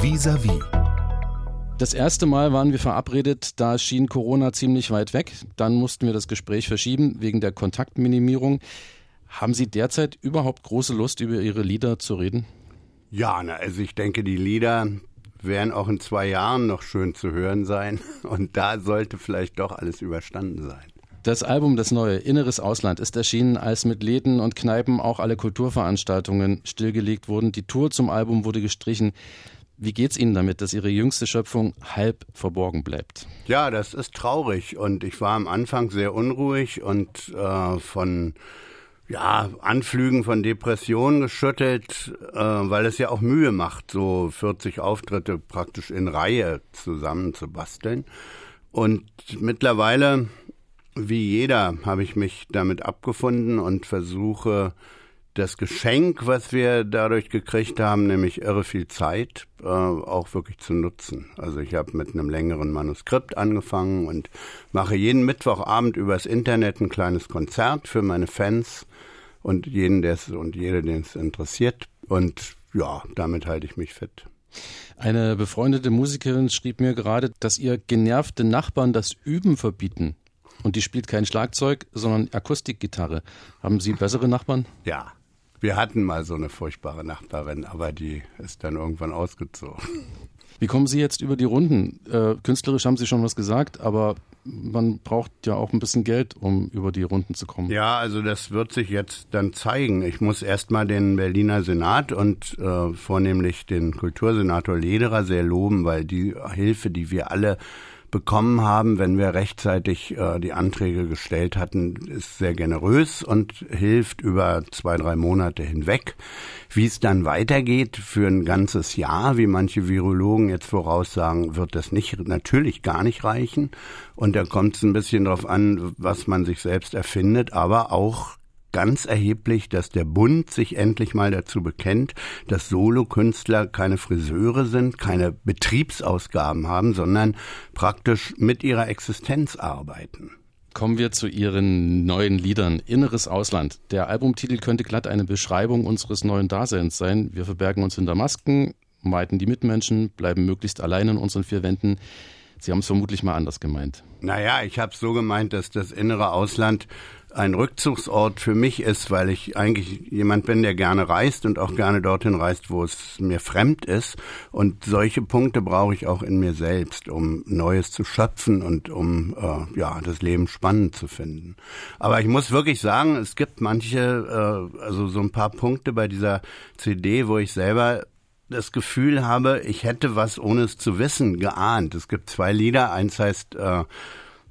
Vis-à-vis. Das erste Mal waren wir verabredet, da schien Corona ziemlich weit weg. Dann mussten wir das Gespräch verschieben wegen der Kontaktminimierung. Haben Sie derzeit überhaupt große Lust, über Ihre Lieder zu reden? Ja, na, also ich denke, die Lieder werden auch in zwei Jahren noch schön zu hören sein. Und da sollte vielleicht doch alles überstanden sein. Das Album Das Neue, Inneres Ausland, ist erschienen, als mit Läden und Kneipen auch alle Kulturveranstaltungen stillgelegt wurden. Die Tour zum Album wurde gestrichen. Wie geht's Ihnen damit, dass Ihre jüngste Schöpfung halb verborgen bleibt? Ja, das ist traurig und ich war am Anfang sehr unruhig und äh, von ja, Anflügen von Depressionen geschüttelt, äh, weil es ja auch Mühe macht, so 40 Auftritte praktisch in Reihe zusammenzubasteln. Und mittlerweile, wie jeder, habe ich mich damit abgefunden und versuche das Geschenk, was wir dadurch gekriegt haben, nämlich irre viel Zeit, äh, auch wirklich zu nutzen. Also ich habe mit einem längeren Manuskript angefangen und mache jeden Mittwochabend übers Internet ein kleines Konzert für meine Fans und jeden, der es und jede, den es interessiert. Und ja, damit halte ich mich fit. Eine befreundete Musikerin schrieb mir gerade, dass ihr genervte Nachbarn das Üben verbieten. Und die spielt kein Schlagzeug, sondern Akustikgitarre. Haben Sie bessere Nachbarn? Ja, wir hatten mal so eine furchtbare Nachbarin, aber die ist dann irgendwann ausgezogen. Wie kommen Sie jetzt über die Runden? Äh, künstlerisch haben Sie schon was gesagt, aber man braucht ja auch ein bisschen Geld, um über die Runden zu kommen. Ja, also das wird sich jetzt dann zeigen. Ich muss erstmal den Berliner Senat und äh, vornehmlich den Kultursenator Lederer sehr loben, weil die Hilfe, die wir alle bekommen haben, wenn wir rechtzeitig äh, die Anträge gestellt hatten, ist sehr generös und hilft über zwei, drei Monate hinweg. Wie es dann weitergeht für ein ganzes Jahr, wie manche Virologen jetzt voraussagen, wird das nicht, natürlich gar nicht reichen. Und da kommt es ein bisschen darauf an, was man sich selbst erfindet, aber auch ganz erheblich, dass der Bund sich endlich mal dazu bekennt, dass Solokünstler keine Friseure sind, keine Betriebsausgaben haben, sondern praktisch mit ihrer Existenz arbeiten. Kommen wir zu Ihren neuen Liedern Inneres Ausland. Der Albumtitel könnte glatt eine Beschreibung unseres neuen Daseins sein. Wir verbergen uns hinter Masken, meiden die Mitmenschen, bleiben möglichst allein in unseren vier Wänden. Sie haben es vermutlich mal anders gemeint. Naja, ich habe es so gemeint, dass das innere Ausland ein Rückzugsort für mich ist, weil ich eigentlich jemand bin, der gerne reist und auch gerne dorthin reist, wo es mir fremd ist. Und solche Punkte brauche ich auch in mir selbst, um Neues zu schöpfen und um äh, ja das Leben spannend zu finden. Aber ich muss wirklich sagen, es gibt manche, äh, also so ein paar Punkte bei dieser CD, wo ich selber das Gefühl habe, ich hätte was ohne es zu wissen geahnt. Es gibt zwei Lieder, eins heißt äh,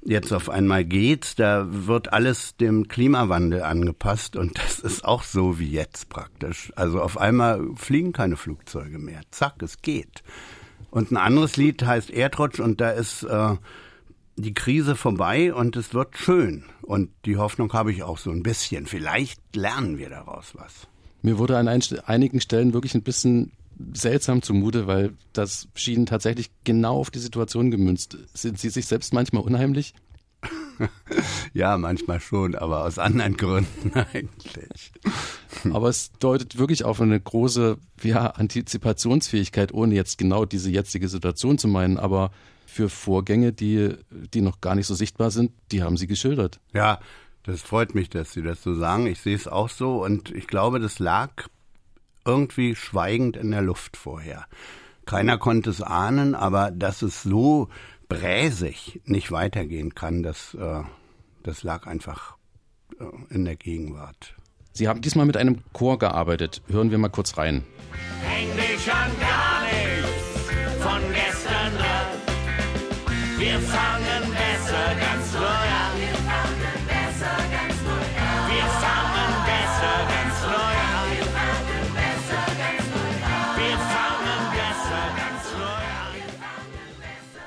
jetzt auf einmal geht, da wird alles dem Klimawandel angepasst und das ist auch so wie jetzt praktisch. Also auf einmal fliegen keine Flugzeuge mehr. Zack, es geht. Und ein anderes Lied heißt Erdrutsch und da ist äh, die Krise vorbei und es wird schön. Und die Hoffnung habe ich auch so ein bisschen. Vielleicht lernen wir daraus was. Mir wurde an einigen Stellen wirklich ein bisschen seltsam zumute, weil das schien tatsächlich genau auf die Situation gemünzt. Sind Sie sich selbst manchmal unheimlich? ja, manchmal schon, aber aus anderen Gründen eigentlich. Aber es deutet wirklich auf eine große ja, Antizipationsfähigkeit, ohne jetzt genau diese jetzige Situation zu meinen, aber für Vorgänge, die, die noch gar nicht so sichtbar sind, die haben Sie geschildert. Ja, das freut mich, dass Sie das so sagen. Ich sehe es auch so und ich glaube, das lag irgendwie schweigend in der Luft vorher. Keiner konnte es ahnen, aber dass es so bräsig nicht weitergehen kann, das, äh, das lag einfach äh, in der Gegenwart. Sie haben diesmal mit einem Chor gearbeitet. Hören wir mal kurz rein. Häng dich an gar nichts von gestern an. Wir fangen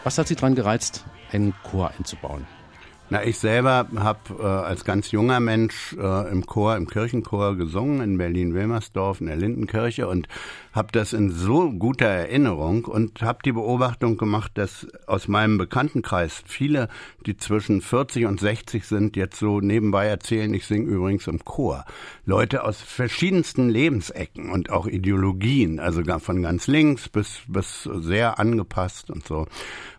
Was hat Sie daran gereizt, einen Chor einzubauen? Na, ich selber habe äh, als ganz junger Mensch äh, im Chor, im Kirchenchor gesungen in Berlin-Wilmersdorf in der Lindenkirche und habe das in so guter Erinnerung und habe die Beobachtung gemacht, dass aus meinem Bekanntenkreis viele, die zwischen 40 und 60 sind, jetzt so nebenbei erzählen, ich singe übrigens im Chor. Leute aus verschiedensten Lebensecken und auch Ideologien, also von ganz links bis, bis sehr angepasst und so.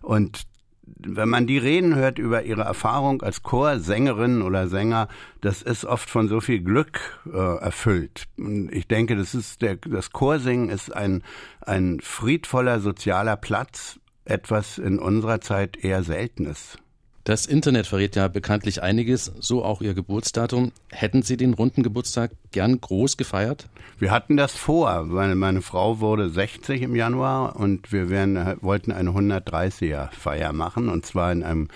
Und wenn man die reden hört über ihre Erfahrung als Chorsängerin oder Sänger, das ist oft von so viel Glück äh, erfüllt. Ich denke, das ist der, das Chorsingen ist ein, ein friedvoller sozialer Platz, etwas in unserer Zeit eher Seltenes. Das Internet verrät ja bekanntlich einiges, so auch Ihr Geburtsdatum. Hätten Sie den runden Geburtstag gern groß gefeiert? Wir hatten das vor, weil meine Frau wurde 60 im Januar und wir wären, wollten eine 130er Feier machen und zwar in einem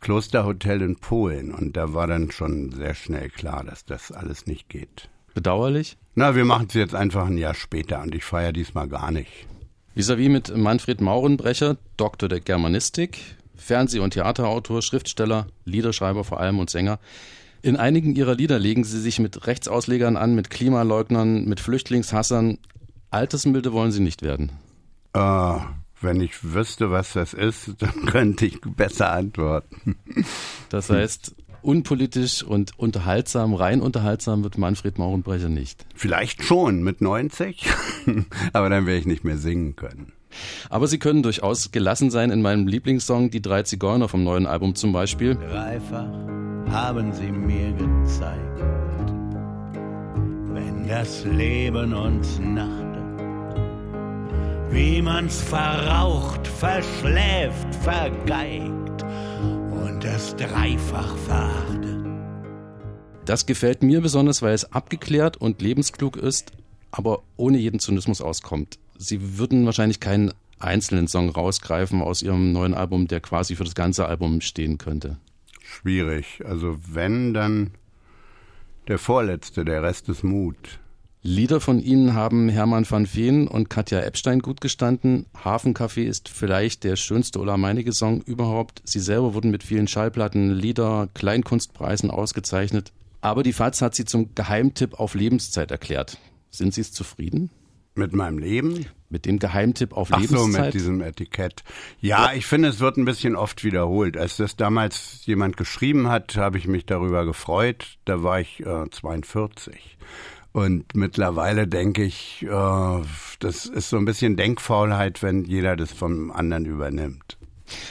Klosterhotel in Polen und da war dann schon sehr schnell klar, dass das alles nicht geht. Bedauerlich? Na, wir machen es jetzt einfach ein Jahr später und ich feiere diesmal gar nicht. Vis-à-vis -vis mit Manfred Maurenbrecher, Doktor der Germanistik, Fernseh- und Theaterautor, Schriftsteller, Liederschreiber vor allem und Sänger. In einigen ihrer Lieder legen sie sich mit Rechtsauslegern an, mit Klimaleugnern, mit Flüchtlingshassern. Altersmilde wollen sie nicht werden. Uh, wenn ich wüsste, was das ist, dann könnte ich besser antworten. Das heißt, unpolitisch und unterhaltsam, rein unterhaltsam wird Manfred Maurenbrecher nicht. Vielleicht schon mit 90, aber dann werde ich nicht mehr singen können. Aber sie können durchaus gelassen sein in meinem Lieblingssong Die drei Zigeuner vom neuen Album zum Beispiel. Dreifach haben sie mir gezeigt, wenn das Leben uns nachtet, wie man's verraucht, verschläft, vergeigt und es dreifach verachtet. Das gefällt mir besonders, weil es abgeklärt und lebensklug ist, aber ohne jeden Zynismus auskommt. Sie würden wahrscheinlich keinen einzelnen Song rausgreifen aus Ihrem neuen Album, der quasi für das ganze Album stehen könnte. Schwierig. Also wenn, dann der vorletzte, der Rest ist Mut. Lieder von Ihnen haben Hermann van Veen und Katja Epstein gut gestanden. Hafencafé ist vielleicht der schönste oder meinige Song überhaupt. Sie selber wurden mit vielen Schallplatten, Lieder, Kleinkunstpreisen ausgezeichnet. Aber die FAZ hat sie zum Geheimtipp auf Lebenszeit erklärt. Sind Sie es zufrieden? Mit meinem Lem? Mit dem Geheimtipp auf Ach Lebenszeit? so, mit diesem Etikett. Ja, ich finde, es wird ein bisschen oft wiederholt. Als das damals jemand geschrieben hat, habe ich mich darüber gefreut. Da war ich äh, 42. Und mittlerweile denke ich, äh, das ist so ein bisschen Denkfaulheit, wenn jeder das vom anderen übernimmt.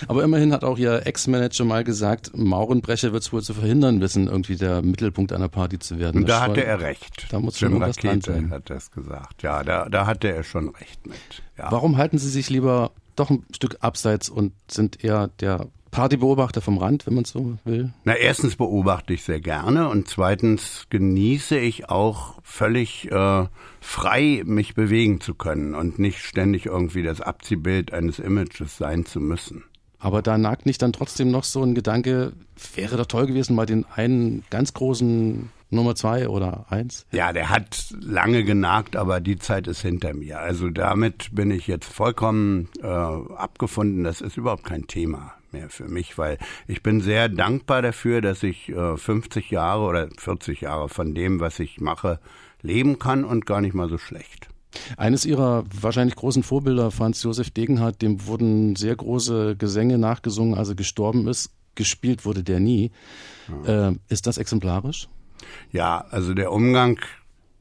Aber immerhin hat auch Ihr Ex-Manager mal gesagt, Maurenbrecher wird es wohl zu verhindern wissen, irgendwie der Mittelpunkt einer Party zu werden. Und da hatte er recht. Da muss Jim schon was dran Rakete sein. hat das gesagt. Ja, da, da hatte er schon recht mit. Ja. Warum halten Sie sich lieber doch ein Stück abseits und sind eher der Partybeobachter vom Rand, wenn man so will? Na, erstens beobachte ich sehr gerne und zweitens genieße ich auch völlig äh, frei, mich bewegen zu können und nicht ständig irgendwie das Abziehbild eines Images sein zu müssen. Aber da nagt nicht dann trotzdem noch so ein Gedanke, wäre doch toll gewesen, mal den einen ganz großen Nummer zwei oder eins? Ja, der hat lange genagt, aber die Zeit ist hinter mir. Also damit bin ich jetzt vollkommen äh, abgefunden. Das ist überhaupt kein Thema mehr für mich, weil ich bin sehr dankbar dafür, dass ich äh, 50 Jahre oder 40 Jahre von dem, was ich mache, leben kann und gar nicht mal so schlecht. Eines ihrer wahrscheinlich großen Vorbilder, Franz Josef Degenhardt, dem wurden sehr große Gesänge nachgesungen, als er gestorben ist. Gespielt wurde der nie. Ja. Äh, ist das exemplarisch? Ja, also der Umgang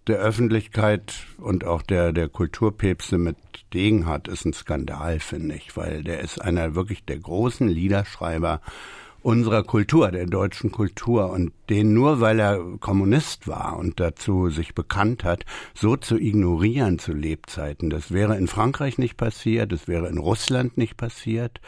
der Öffentlichkeit und auch der, der Kulturpäpste mit Degenhardt ist ein Skandal, finde ich, weil der ist einer wirklich der großen Liederschreiber unserer Kultur, der deutschen Kultur und den nur weil er Kommunist war und dazu sich bekannt hat, so zu ignorieren zu Lebzeiten. Das wäre in Frankreich nicht passiert, das wäre in Russland nicht passiert.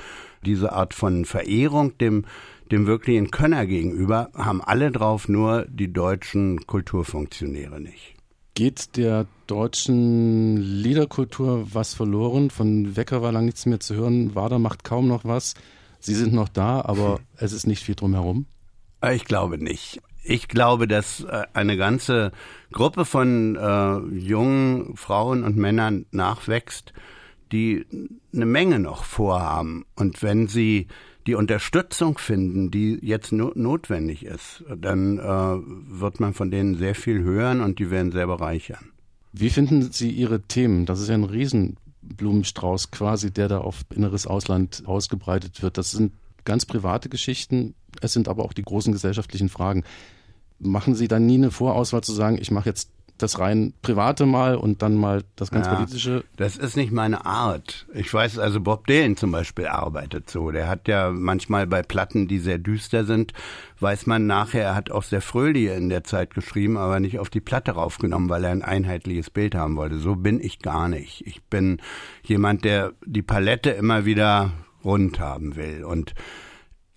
Diese Art von Verehrung dem dem wirklichen Könner gegenüber haben alle drauf, nur die deutschen Kulturfunktionäre nicht. Geht der deutschen Liederkultur was verloren? Von Wecker war lang nichts mehr zu hören. Wader macht kaum noch was. Sie sind noch da, aber es ist nicht viel drumherum. Ich glaube nicht. Ich glaube, dass eine ganze Gruppe von äh, jungen Frauen und Männern nachwächst, die eine Menge noch vorhaben. Und wenn sie die Unterstützung finden, die jetzt no notwendig ist, dann äh, wird man von denen sehr viel hören und die werden sehr bereichern. Wie finden Sie Ihre Themen? Das ist ja ein Riesenblumenstrauß quasi, der da auf inneres Ausland ausgebreitet wird. Das sind ganz private Geschichten, es sind aber auch die großen gesellschaftlichen Fragen. Machen Sie dann nie eine Vorauswahl zu sagen, ich mache jetzt das rein private mal und dann mal das ganz ja, politische? Das ist nicht meine Art. Ich weiß, also Bob Dylan zum Beispiel arbeitet so. Der hat ja manchmal bei Platten, die sehr düster sind, weiß man nachher, er hat auch sehr fröhliche in der Zeit geschrieben, aber nicht auf die Platte raufgenommen, weil er ein einheitliches Bild haben wollte. So bin ich gar nicht. Ich bin jemand, der die Palette immer wieder rund haben will und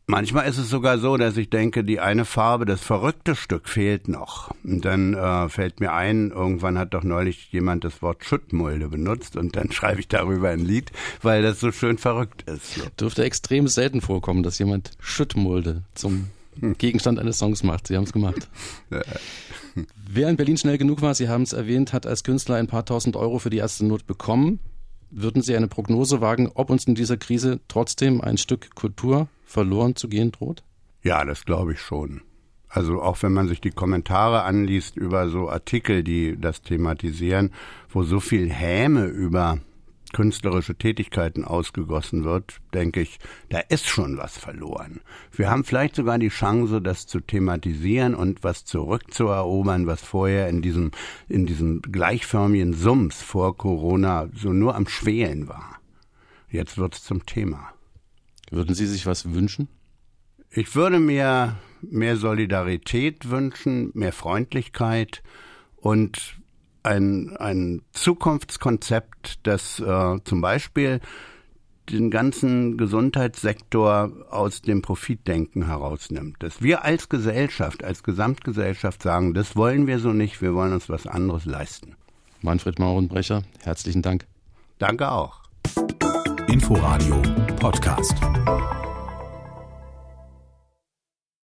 Manchmal ist es sogar so, dass ich denke, die eine Farbe, das verrückte Stück fehlt noch. Und dann äh, fällt mir ein, irgendwann hat doch neulich jemand das Wort Schuttmulde benutzt und dann schreibe ich darüber ein Lied, weil das so schön verrückt ist. So. Dürfte extrem selten vorkommen, dass jemand Schuttmulde zum Gegenstand eines Songs macht. Sie haben es gemacht. Wer in Berlin schnell genug war, Sie haben es erwähnt, hat als Künstler ein paar tausend Euro für die erste Not bekommen. Würden Sie eine Prognose wagen, ob uns in dieser Krise trotzdem ein Stück Kultur verloren zu gehen droht? Ja, das glaube ich schon. Also auch wenn man sich die Kommentare anliest über so Artikel, die das thematisieren, wo so viel Häme über künstlerische Tätigkeiten ausgegossen wird, denke ich, da ist schon was verloren. Wir haben vielleicht sogar die Chance, das zu thematisieren und was zurückzuerobern, was vorher in diesem, in diesem gleichförmigen Sums vor Corona so nur am Schwelen war. Jetzt wird es zum Thema. Würden Sie sich was wünschen? Ich würde mir mehr Solidarität wünschen, mehr Freundlichkeit und ein, ein Zukunftskonzept, das äh, zum Beispiel den ganzen Gesundheitssektor aus dem Profitdenken herausnimmt. Dass wir als Gesellschaft, als Gesamtgesellschaft sagen, das wollen wir so nicht, wir wollen uns was anderes leisten. Manfred Maurenbrecher, herzlichen Dank. Danke auch. Inforadio Podcast.